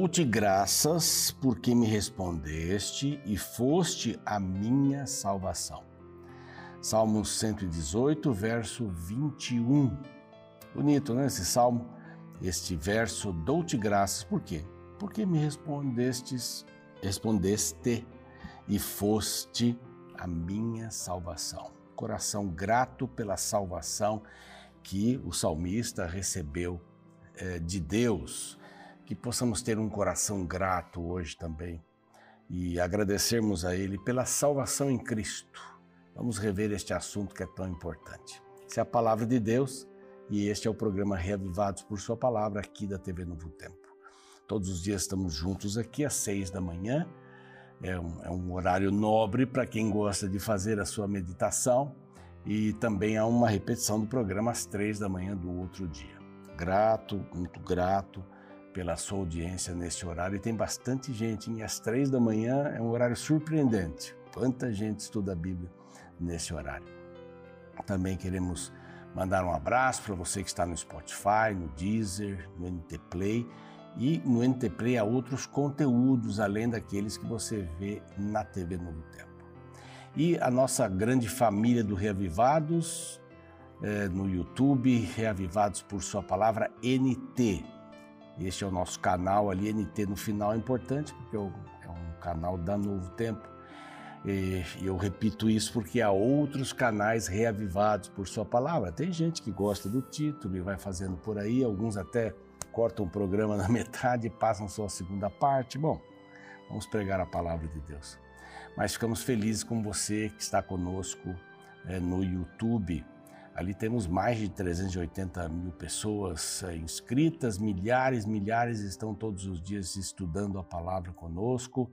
Dou-te graças porque me respondeste e foste a minha salvação. Salmo 118, verso 21. Bonito, né? Esse salmo, este verso, dou-te graças, por quê? Porque me respondestes, respondeste e foste a minha salvação. Coração grato pela salvação que o salmista recebeu eh, de Deus que possamos ter um coração grato hoje também e agradecermos a Ele pela salvação em Cristo. Vamos rever este assunto que é tão importante. Essa é a palavra de Deus e este é o programa Reavivados por Sua Palavra aqui da TV Novo Tempo. Todos os dias estamos juntos aqui às seis da manhã. É um, é um horário nobre para quem gosta de fazer a sua meditação e também há uma repetição do programa às três da manhã do outro dia. Grato, muito grato pela sua audiência neste horário e tem bastante gente. E às três da manhã é um horário surpreendente. Quanta gente estuda a Bíblia nesse horário. Também queremos mandar um abraço para você que está no Spotify, no Deezer, no NT Play. E no NT Play há outros conteúdos além daqueles que você vê na TV Novo Tempo. E a nossa grande família do Reavivados, é, no YouTube, Reavivados por Sua Palavra, NT este é o nosso canal ali, NT no final é importante, porque é um canal da Novo Tempo. E eu repito isso porque há outros canais reavivados por sua palavra. Tem gente que gosta do título e vai fazendo por aí, alguns até cortam o programa na metade e passam só a segunda parte. Bom, vamos pregar a palavra de Deus. Mas ficamos felizes com você que está conosco é, no YouTube. Ali temos mais de 380 mil pessoas eh, inscritas, milhares, milhares estão todos os dias estudando a palavra conosco,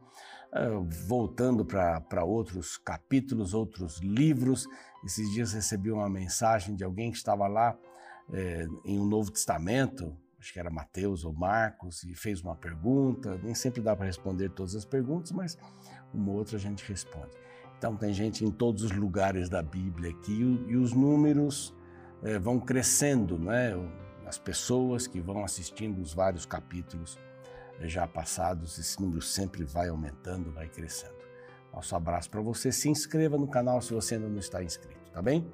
eh, voltando para outros capítulos, outros livros. Esses dias recebi uma mensagem de alguém que estava lá é, em um Novo Testamento, acho que era Mateus ou Marcos, e fez uma pergunta. Nem sempre dá para responder todas as perguntas, mas uma outra a gente responde. Então, tem gente em todos os lugares da Bíblia aqui e os números é, vão crescendo, né? As pessoas que vão assistindo os vários capítulos é, já passados, esse número sempre vai aumentando, vai crescendo. Nosso abraço para você. Se inscreva no canal se você ainda não está inscrito, tá bem?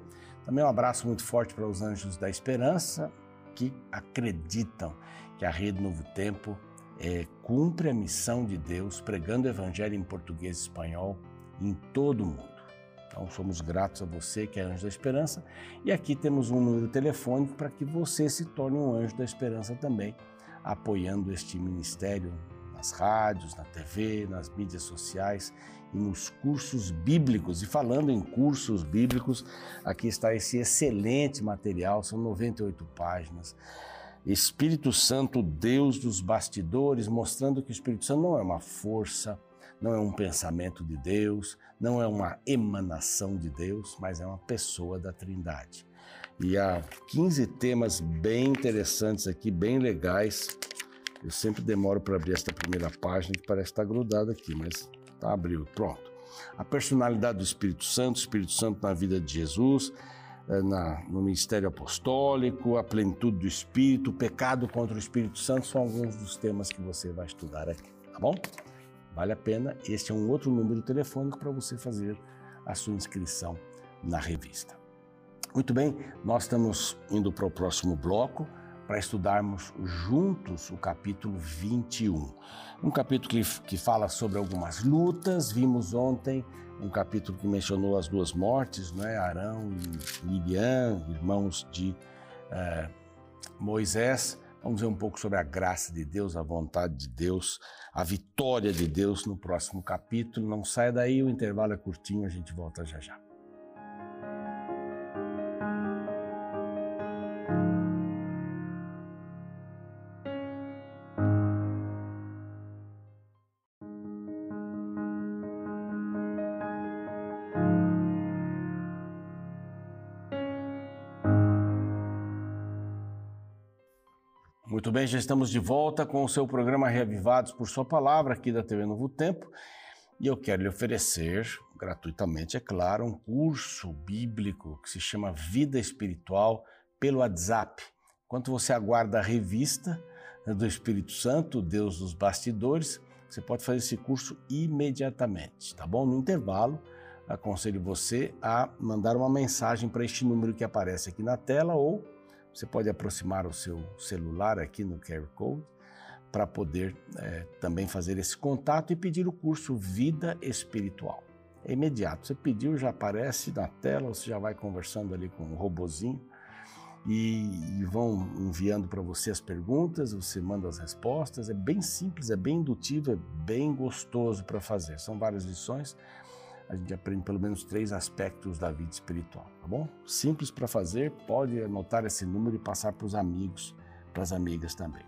Também um abraço muito forte para os anjos da esperança que acreditam que a Rede Novo Tempo é, cumpre a missão de Deus pregando o Evangelho em português e espanhol em todo o mundo. Então, somos gratos a você que é Anjo da Esperança. E aqui temos um número telefônico para que você se torne um Anjo da Esperança também, apoiando este ministério nas rádios, na TV, nas mídias sociais e nos cursos bíblicos. E falando em cursos bíblicos, aqui está esse excelente material, são 98 páginas. Espírito Santo, Deus dos bastidores, mostrando que o Espírito Santo não é uma força, não é um pensamento de Deus, não é uma emanação de Deus, mas é uma pessoa da Trindade. E há 15 temas bem interessantes aqui, bem legais. Eu sempre demoro para abrir esta primeira página que parece estar grudada aqui, mas tá abriu, pronto. A personalidade do Espírito Santo, Espírito Santo na vida de Jesus, eh, na, no ministério apostólico, a plenitude do Espírito, o pecado contra o Espírito Santo, são alguns dos temas que você vai estudar aqui, tá bom? Vale a pena, este é um outro número telefônico para você fazer a sua inscrição na revista. Muito bem, nós estamos indo para o próximo bloco para estudarmos juntos o capítulo 21. Um capítulo que, que fala sobre algumas lutas. Vimos ontem um capítulo que mencionou as duas mortes, né? Arão e Miriam, irmãos de uh, Moisés. Vamos ver um pouco sobre a graça de Deus, a vontade de Deus, a vitória de Deus no próximo capítulo. Não saia daí, o intervalo é curtinho, a gente volta já já. Bem, já estamos de volta com o seu programa Reavivados por Sua Palavra, aqui da TV Novo Tempo. E eu quero lhe oferecer, gratuitamente, é claro, um curso bíblico que se chama Vida Espiritual pelo WhatsApp. Enquanto você aguarda a revista, do Espírito Santo, Deus dos bastidores, você pode fazer esse curso imediatamente, tá bom? No intervalo, aconselho você a mandar uma mensagem para este número que aparece aqui na tela ou você pode aproximar o seu celular aqui no QR Code para poder é, também fazer esse contato e pedir o curso Vida Espiritual. É imediato. Você pediu, já aparece na tela, você já vai conversando ali com o robozinho e, e vão enviando para você as perguntas, você manda as respostas. É bem simples, é bem indutivo, é bem gostoso para fazer. São várias lições. A gente aprende pelo menos três aspectos da vida espiritual, tá bom? Simples para fazer, pode anotar esse número e passar para os amigos, para as amigas também.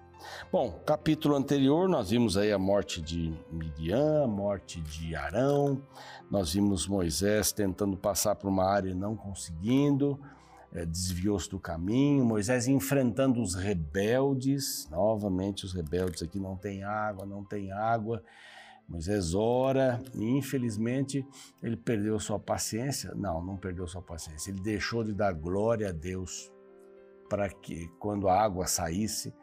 Bom, capítulo anterior nós vimos aí a morte de Midian, a morte de Arão, nós vimos Moisés tentando passar por uma área e não conseguindo, é, desviou-se do caminho, Moisés enfrentando os rebeldes, novamente os rebeldes aqui não tem água, não tem água. Moisés ora e infelizmente ele perdeu sua paciência. Não, não perdeu sua paciência. Ele deixou de dar glória a Deus para que quando a água saísse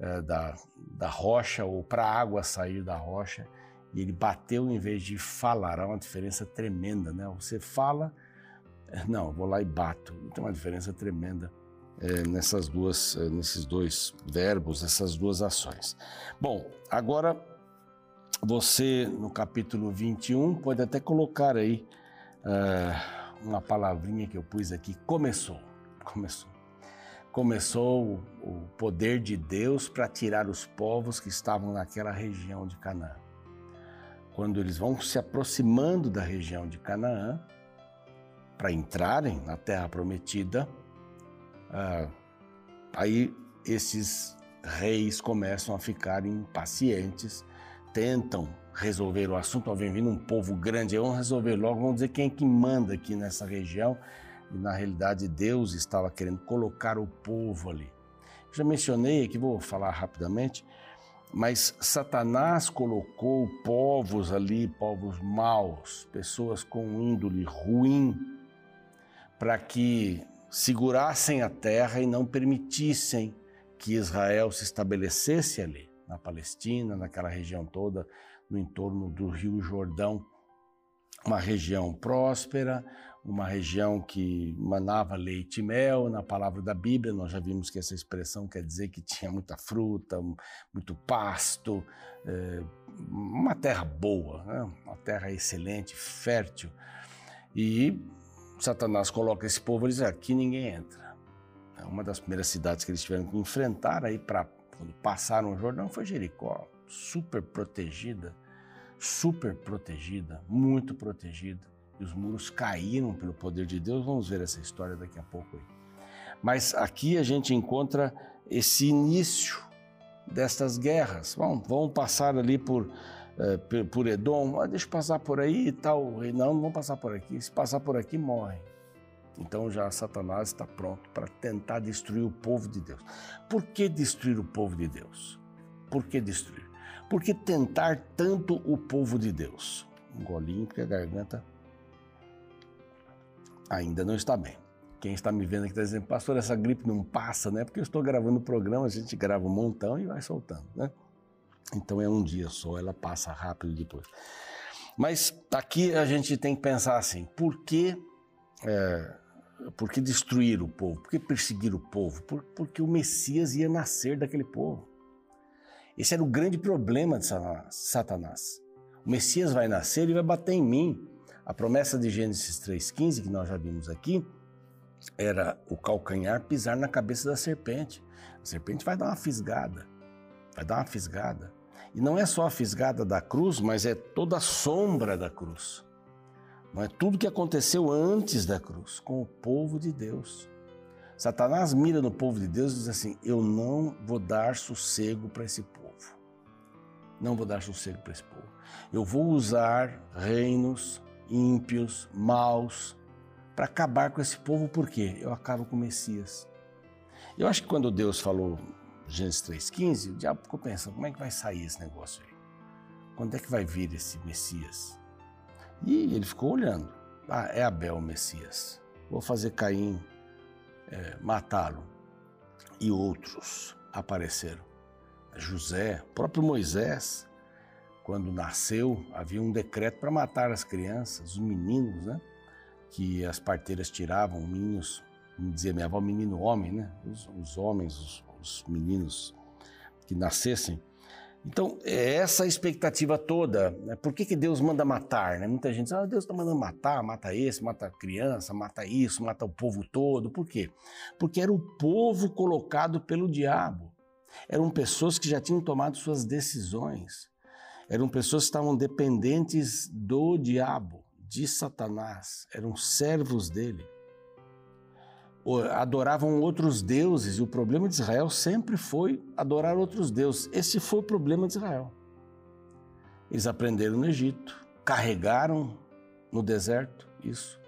é, da, da rocha ou para a água sair da rocha, e ele bateu em vez de falar. Há uma diferença tremenda, né? Você fala não, vou lá e bato. Tem uma diferença tremenda é, nessas duas, nesses dois verbos, essas duas ações. Bom, agora você no capítulo 21 pode até colocar aí uh, uma palavrinha que eu pus aqui, começou. Começou. Começou o, o poder de Deus para tirar os povos que estavam naquela região de Canaã. Quando eles vão se aproximando da região de Canaã, para entrarem na Terra Prometida, ah, aí esses reis começam a ficar impacientes, tentam resolver o assunto. Ó, vem vindo um povo grande, vamos resolver logo, vamos dizer quem é que manda aqui nessa região. E na realidade Deus estava querendo colocar o povo ali. Já mencionei aqui, vou falar rapidamente, mas Satanás colocou povos ali, povos maus, pessoas com índole ruim, para que segurassem a terra e não permitissem que Israel se estabelecesse ali, na Palestina, naquela região toda, no entorno do Rio Jordão. Uma região próspera, uma região que manava leite e mel. Na palavra da Bíblia, nós já vimos que essa expressão quer dizer que tinha muita fruta, muito pasto, é, uma terra boa, né? uma terra excelente, fértil. E Satanás coloca esse povo e diz: aqui ninguém entra. É uma das primeiras cidades que eles tiveram que enfrentar aí para quando passaram o Jordão foi Jericó, super protegida, super protegida, muito protegida. E os muros caíram pelo poder de Deus. Vamos ver essa história daqui a pouco aí. Mas aqui a gente encontra esse início destas guerras. Vão passar ali por é, por Edom, ah, deixa eu passar por aí e tal. Não, não vão passar por aqui. Se passar por aqui, morre. Então já Satanás está pronto para tentar destruir o povo de Deus. Por que destruir o povo de Deus? Por que destruir? Por que tentar tanto o povo de Deus? Um golinho porque a garganta ainda não está bem. Quem está me vendo aqui está dizendo, pastor, essa gripe não passa, né? Porque eu estou gravando o programa, a gente grava um montão e vai soltando, né? Então é um dia só, ela passa rápido depois. Mas aqui a gente tem que pensar assim: por que, é, por que destruir o povo? Por que perseguir o povo? Por, porque o Messias ia nascer daquele povo. Esse era o grande problema de Satanás. O Messias vai nascer e vai bater em mim. A promessa de Gênesis 3,15, que nós já vimos aqui, era o calcanhar pisar na cabeça da serpente. A serpente vai dar uma fisgada, vai dar uma fisgada. E não é só a fisgada da cruz, mas é toda a sombra da cruz. Não é tudo que aconteceu antes da cruz com o povo de Deus. Satanás mira no povo de Deus e diz assim: Eu não vou dar sossego para esse povo. Não vou dar sossego para esse povo. Eu vou usar reinos ímpios, maus, para acabar com esse povo, por quê? Eu acabo com o Messias. Eu acho que quando Deus falou Gênesis 3,15, o diabo ficou pensando, como é que vai sair esse negócio aí? Quando é que vai vir esse Messias? E ele ficou olhando. Ah, é Abel o Messias. Vou fazer Caim é, matá-lo. E outros apareceram. José, próprio Moisés, quando nasceu, havia um decreto para matar as crianças, os meninos, né? Que as parteiras tiravam, meninos, dizia minha avó, menino homem, né? Os, os homens, os, os meninos que nascessem. Então, é essa expectativa toda. Né? Por que, que Deus manda matar? Né? Muita gente diz, ah, Deus está mandando matar, mata esse, mata criança, mata isso, mata o povo todo. Por quê? Porque era o povo colocado pelo diabo. Eram pessoas que já tinham tomado suas decisões. Eram pessoas que estavam dependentes do diabo, de Satanás. Eram servos dele adoravam outros deuses e o problema de Israel sempre foi adorar outros deuses. Esse foi o problema de Israel. Eles aprenderam no Egito, carregaram no deserto isso,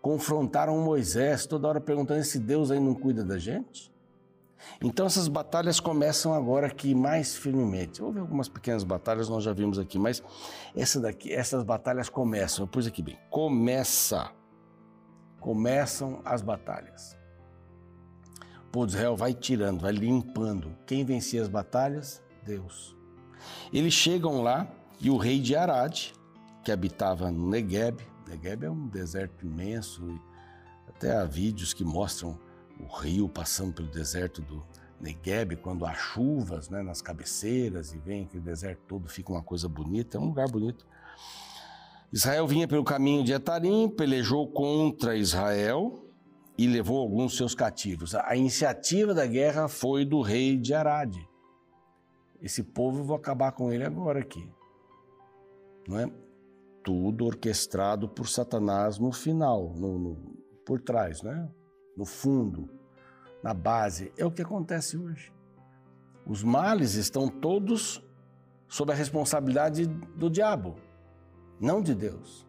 confrontaram Moisés toda hora perguntando: esse Deus aí não cuida da gente? Então essas batalhas começam agora aqui mais firmemente. Houve algumas pequenas batalhas, nós já vimos aqui, mas essa daqui, essas batalhas começam. Eu pus aqui bem. Começa começam as batalhas. O povo de Israel vai tirando, vai limpando. Quem vencia as batalhas? Deus. Eles chegam lá e o rei de Arad, que habitava no Negueb, Negueb é um deserto imenso, até há vídeos que mostram o rio passando pelo deserto do Negueb, quando há chuvas né, nas cabeceiras e vem aquele deserto todo, fica uma coisa bonita, é um lugar bonito. Israel vinha pelo caminho de Etarim, pelejou contra Israel e levou alguns seus cativos. A iniciativa da guerra foi do rei de Arad. Esse povo vou acabar com ele agora aqui. Não é? Tudo orquestrado por Satanás no final, no, no, por trás, né? no fundo, na base. É o que acontece hoje. Os males estão todos sob a responsabilidade do diabo não de Deus.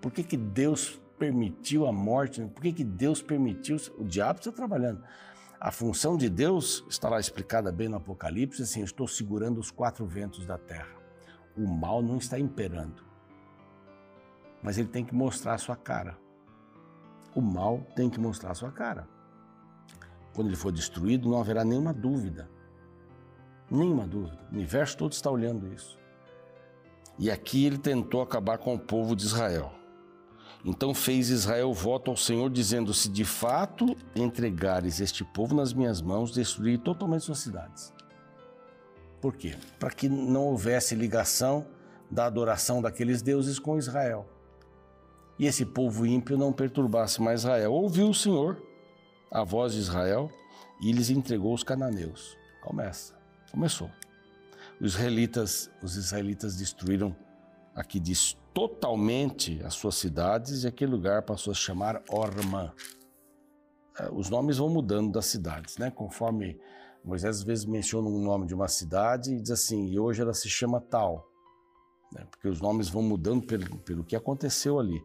Por que, que Deus permitiu a morte? Por que, que Deus permitiu? O diabo está trabalhando. A função de Deus está lá explicada bem no Apocalipse, assim, estou segurando os quatro ventos da terra. O mal não está imperando. Mas ele tem que mostrar a sua cara. O mal tem que mostrar a sua cara. Quando ele for destruído, não haverá nenhuma dúvida. Nenhuma dúvida. O universo todo está olhando isso. E aqui ele tentou acabar com o povo de Israel. Então fez Israel voto ao Senhor, dizendo: Se de fato entregares este povo nas minhas mãos, destruirei totalmente suas cidades. Por quê? Para que não houvesse ligação da adoração daqueles deuses com Israel. E esse povo ímpio não perturbasse mais Israel. Ouviu o Senhor a voz de Israel e lhes entregou os cananeus. Começa. Começou. Os israelitas, os israelitas destruíram, aqui diz, totalmente as suas cidades e aquele lugar passou a se chamar Ormã. É, os nomes vão mudando das cidades, né? Conforme Moisés às vezes menciona um nome de uma cidade e diz assim, e hoje ela se chama tal, né? porque os nomes vão mudando pelo, pelo que aconteceu ali.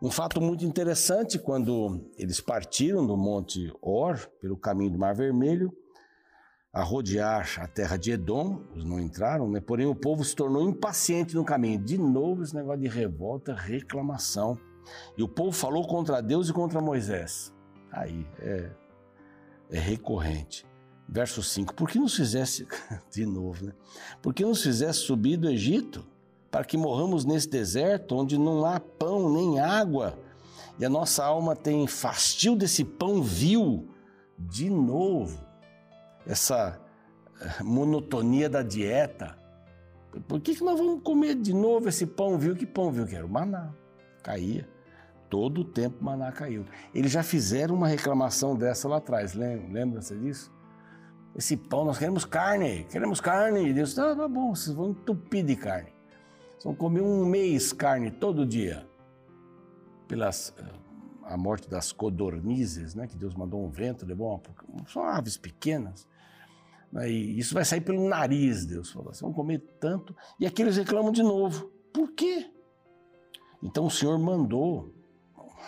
Um fato muito interessante, quando eles partiram do Monte Or, pelo caminho do Mar Vermelho, a rodear a terra de Edom, os não entraram, né? porém o povo se tornou impaciente no caminho. De novo esse negócio de revolta, reclamação. E o povo falou contra Deus e contra Moisés. Aí é, é recorrente. Verso 5: Por que nos fizesse, de novo, né? Por que nos fizesse subir do Egito para que morramos nesse deserto onde não há pão nem água e a nossa alma tem fastio desse pão vil? De novo essa eh, monotonia da dieta. Por que, que nós vamos comer de novo esse pão viu? Que pão viu? Que era o maná. Caía. Todo o tempo o maná caiu. Eles já fizeram uma reclamação dessa lá atrás, lembra-se disso? Esse pão, nós queremos carne, queremos carne. E Deus, tá, tá bom, vocês vão entupir de carne. Vocês vão comer um mês carne todo dia. Pelas eh, a morte das codornizes, né, que Deus mandou um vento, levou uma, são aves pequenas. Né, isso vai sair pelo nariz, Deus falou. Vocês vão comer tanto. E aqui eles reclamam de novo. Por quê? Então o Senhor mandou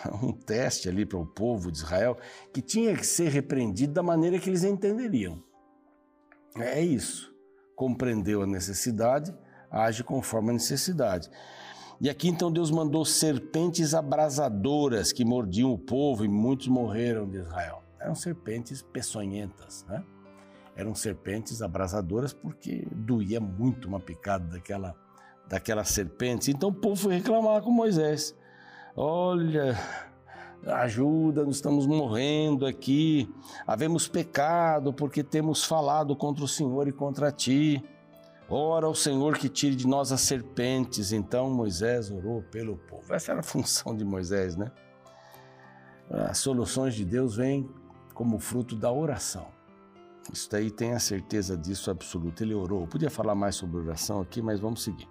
um teste ali para o povo de Israel que tinha que ser repreendido da maneira que eles entenderiam. É isso. Compreendeu a necessidade, age conforme a necessidade. E aqui então Deus mandou serpentes abrasadoras que mordiam o povo e muitos morreram de Israel. Eram serpentes peçonhentas, né? Eram serpentes abrasadoras porque doía muito uma picada daquela, daquela serpente. Então o povo foi reclamar com Moisés. Olha, ajuda, nós estamos morrendo aqui, havemos pecado porque temos falado contra o Senhor e contra ti. Ora ao Senhor que tire de nós as serpentes. Então Moisés orou pelo povo. Essa era a função de Moisés, né? As soluções de Deus vêm como fruto da oração. Isso daí tem a certeza disso absoluta. Ele orou. Eu podia falar mais sobre oração aqui, mas vamos seguir.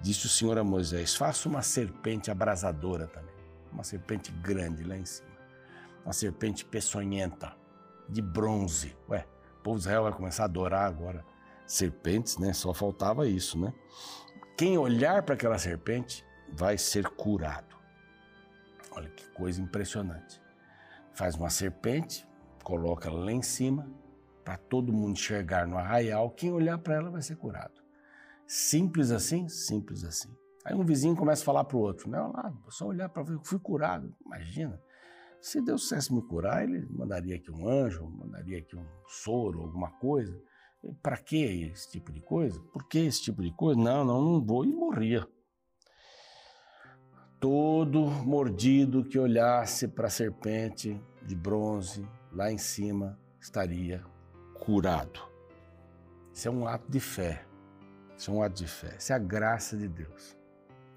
Disse o Senhor a Moisés: Faça uma serpente abrasadora também uma serpente grande lá em cima, uma serpente peçonhenta, de bronze. Ué, o povo de Israel vai começar a adorar agora serpentes, né? Só faltava isso, né? Quem olhar para aquela serpente vai ser curado. Olha que coisa impressionante. Faz uma serpente, coloca lá em cima, para todo mundo enxergar no arraial. Quem olhar para ela vai ser curado. Simples assim? Simples assim. Aí um vizinho começa a falar para o outro, né? Olha só olhar para ver, fui curado. Imagina, se Deus quisesse me curar, ele mandaria aqui um anjo, mandaria aqui um soro, alguma coisa. Para que esse tipo de coisa? Por que esse tipo de coisa? Não, não, não vou. E morria. Todo mordido que olhasse para a serpente de bronze lá em cima estaria curado. Isso é um ato de fé. Isso é um ato de fé. Isso é a graça de Deus.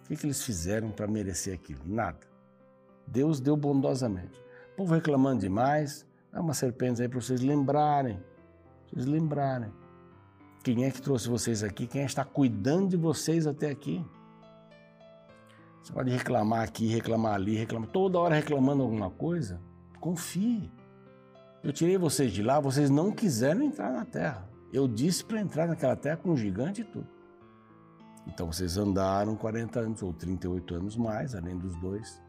O que, que eles fizeram para merecer aquilo? Nada. Deus deu bondosamente. O povo reclamando demais, dá uma serpente aí para vocês lembrarem. Vocês lembrarem. Quem é que trouxe vocês aqui? Quem está cuidando de vocês até aqui? Você pode reclamar aqui, reclamar ali, reclamar. Toda hora reclamando alguma coisa. Confie. Eu tirei vocês de lá, vocês não quiseram entrar na terra. Eu disse para entrar naquela terra com um gigante e tudo. Então vocês andaram 40 anos ou 38 anos mais, além dos dois.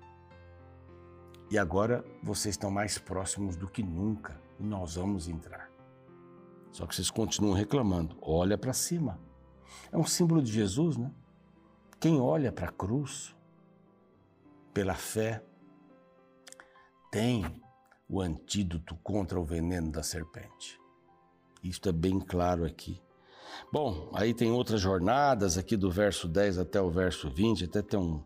E agora vocês estão mais próximos do que nunca e nós vamos entrar. Só que vocês continuam reclamando. Olha para cima. É um símbolo de Jesus, né? Quem olha para a cruz pela fé tem o antídoto contra o veneno da serpente. Isto é bem claro aqui. Bom, aí tem outras jornadas aqui do verso 10 até o verso 20, até tem um,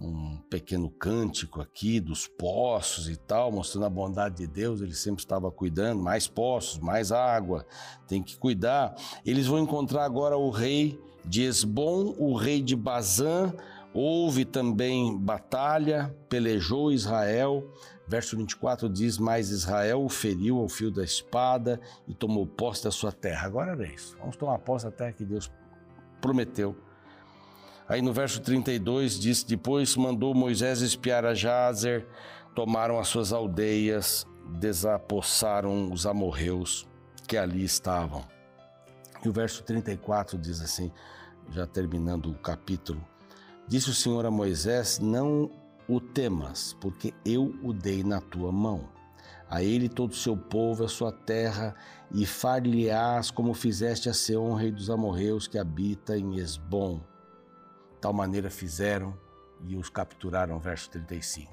um pequeno cântico aqui dos poços e tal, mostrando a bondade de Deus, ele sempre estava cuidando, mais poços, mais água, tem que cuidar. Eles vão encontrar agora o rei de Esbom, o rei de Bazã, houve também batalha, pelejou Israel, Verso 24 diz: Mas Israel o feriu ao fio da espada e tomou posse da sua terra. Agora era isso. Vamos tomar posse da terra que Deus prometeu. Aí no verso 32 diz: Depois mandou Moisés espiar a Jazer, tomaram as suas aldeias, desapossaram os amorreus que ali estavam. E o verso 34 diz assim, já terminando o capítulo: Disse o Senhor a Moisés: Não o temas, porque eu o dei na tua mão. A ele todo o seu povo, a sua terra, e far-lhe-ás como fizeste a Seom, rei dos amorreus, que habita em Esbom. Tal maneira fizeram e os capturaram. Verso 35.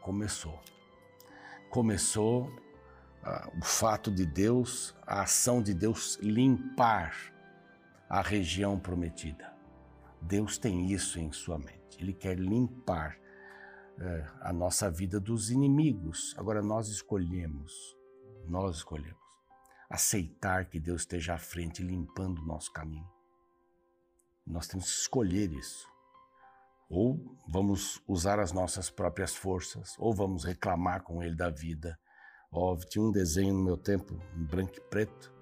Começou. Começou ah, o fato de Deus, a ação de Deus limpar a região prometida. Deus tem isso em sua mente. Ele quer limpar é, a nossa vida dos inimigos. Agora nós escolhemos, nós escolhemos aceitar que Deus esteja à frente limpando o nosso caminho. Nós temos que escolher isso. Ou vamos usar as nossas próprias forças, ou vamos reclamar com Ele da vida. Ó, tinha um desenho no meu tempo, em branco e preto,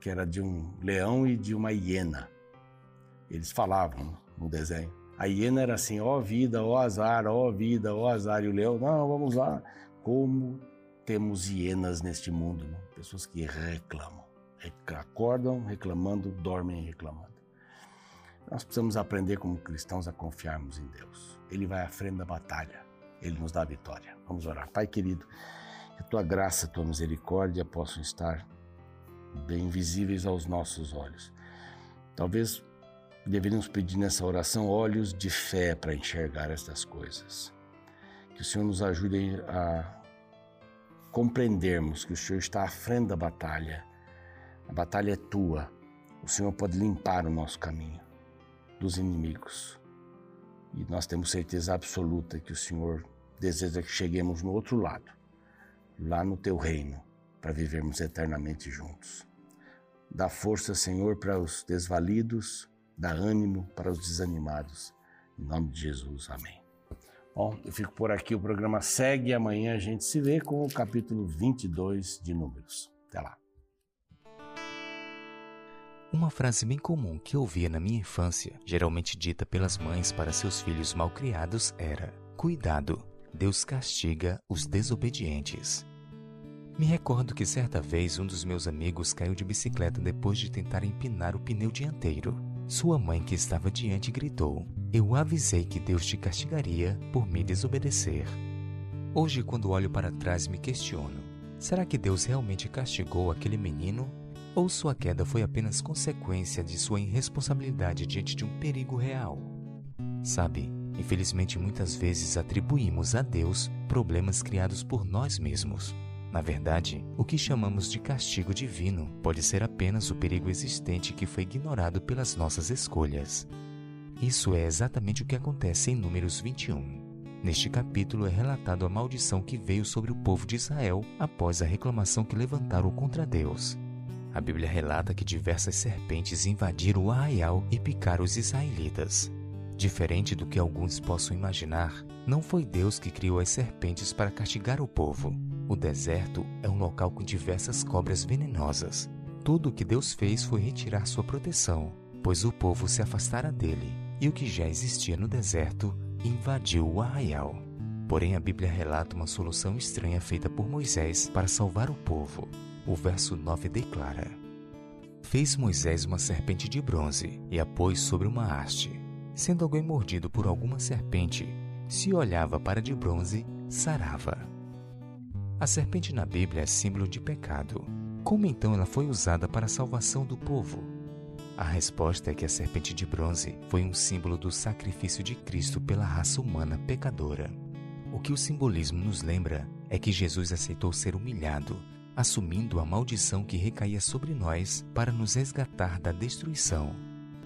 que era de um leão e de uma hiena. Eles falavam no desenho. A hiena era assim, ó vida, ó azar, ó vida, ó azar. E o leão, não, vamos lá. Como temos hienas neste mundo, né? pessoas que reclamam. Acordam reclamando, dormem reclamando. Nós precisamos aprender como cristãos a confiarmos em Deus. Ele vai à frente da batalha. Ele nos dá a vitória. Vamos orar. Pai querido, que a tua graça, a tua misericórdia possam estar bem visíveis aos nossos olhos. Talvez Deveríamos pedir nessa oração olhos de fé para enxergar estas coisas. Que o Senhor nos ajude a compreendermos que o Senhor está à frente da batalha, A batalha é tua. O Senhor pode limpar o nosso caminho dos inimigos. E nós temos certeza absoluta que o Senhor deseja que cheguemos no outro lado, lá no teu reino, para vivermos eternamente juntos. Dá força, Senhor, para os desvalidos, dá ânimo para os desanimados. Em nome de Jesus, amém. Bom, eu fico por aqui, o programa segue e amanhã a gente se vê com o capítulo 22 de Números. Até lá. Uma frase bem comum que eu ouvia na minha infância, geralmente dita pelas mães para seus filhos malcriados, era: Cuidado, Deus castiga os desobedientes. Me recordo que certa vez um dos meus amigos caiu de bicicleta depois de tentar empinar o pneu dianteiro. Sua mãe, que estava diante, gritou: Eu avisei que Deus te castigaria por me desobedecer. Hoje, quando olho para trás, me questiono: será que Deus realmente castigou aquele menino? Ou sua queda foi apenas consequência de sua irresponsabilidade diante de um perigo real? Sabe, infelizmente muitas vezes atribuímos a Deus problemas criados por nós mesmos. Na verdade, o que chamamos de castigo divino pode ser apenas o perigo existente que foi ignorado pelas nossas escolhas. Isso é exatamente o que acontece em Números 21. Neste capítulo é relatado a maldição que veio sobre o povo de Israel após a reclamação que levantaram contra Deus. A Bíblia relata que diversas serpentes invadiram o arraial e picaram os israelitas. Diferente do que alguns possam imaginar, não foi Deus que criou as serpentes para castigar o povo. O deserto é um local com diversas cobras venenosas. Tudo o que Deus fez foi retirar sua proteção, pois o povo se afastara dele, e o que já existia no deserto invadiu o arraial. Porém, a Bíblia relata uma solução estranha feita por Moisés para salvar o povo. O verso 9 declara: Fez Moisés uma serpente de bronze e a pôs sobre uma haste. Sendo alguém mordido por alguma serpente, se olhava para de bronze, sarava. A serpente na Bíblia é símbolo de pecado. Como então ela foi usada para a salvação do povo? A resposta é que a serpente de bronze foi um símbolo do sacrifício de Cristo pela raça humana pecadora. O que o simbolismo nos lembra é que Jesus aceitou ser humilhado, assumindo a maldição que recaía sobre nós para nos resgatar da destruição.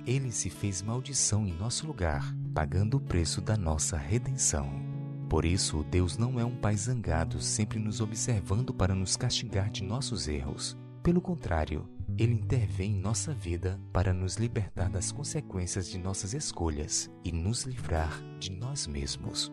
Ele se fez maldição em nosso lugar, pagando o preço da nossa redenção. Por isso, Deus não é um pai zangado, sempre nos observando para nos castigar de nossos erros. Pelo contrário, ele intervém em nossa vida para nos libertar das consequências de nossas escolhas e nos livrar de nós mesmos.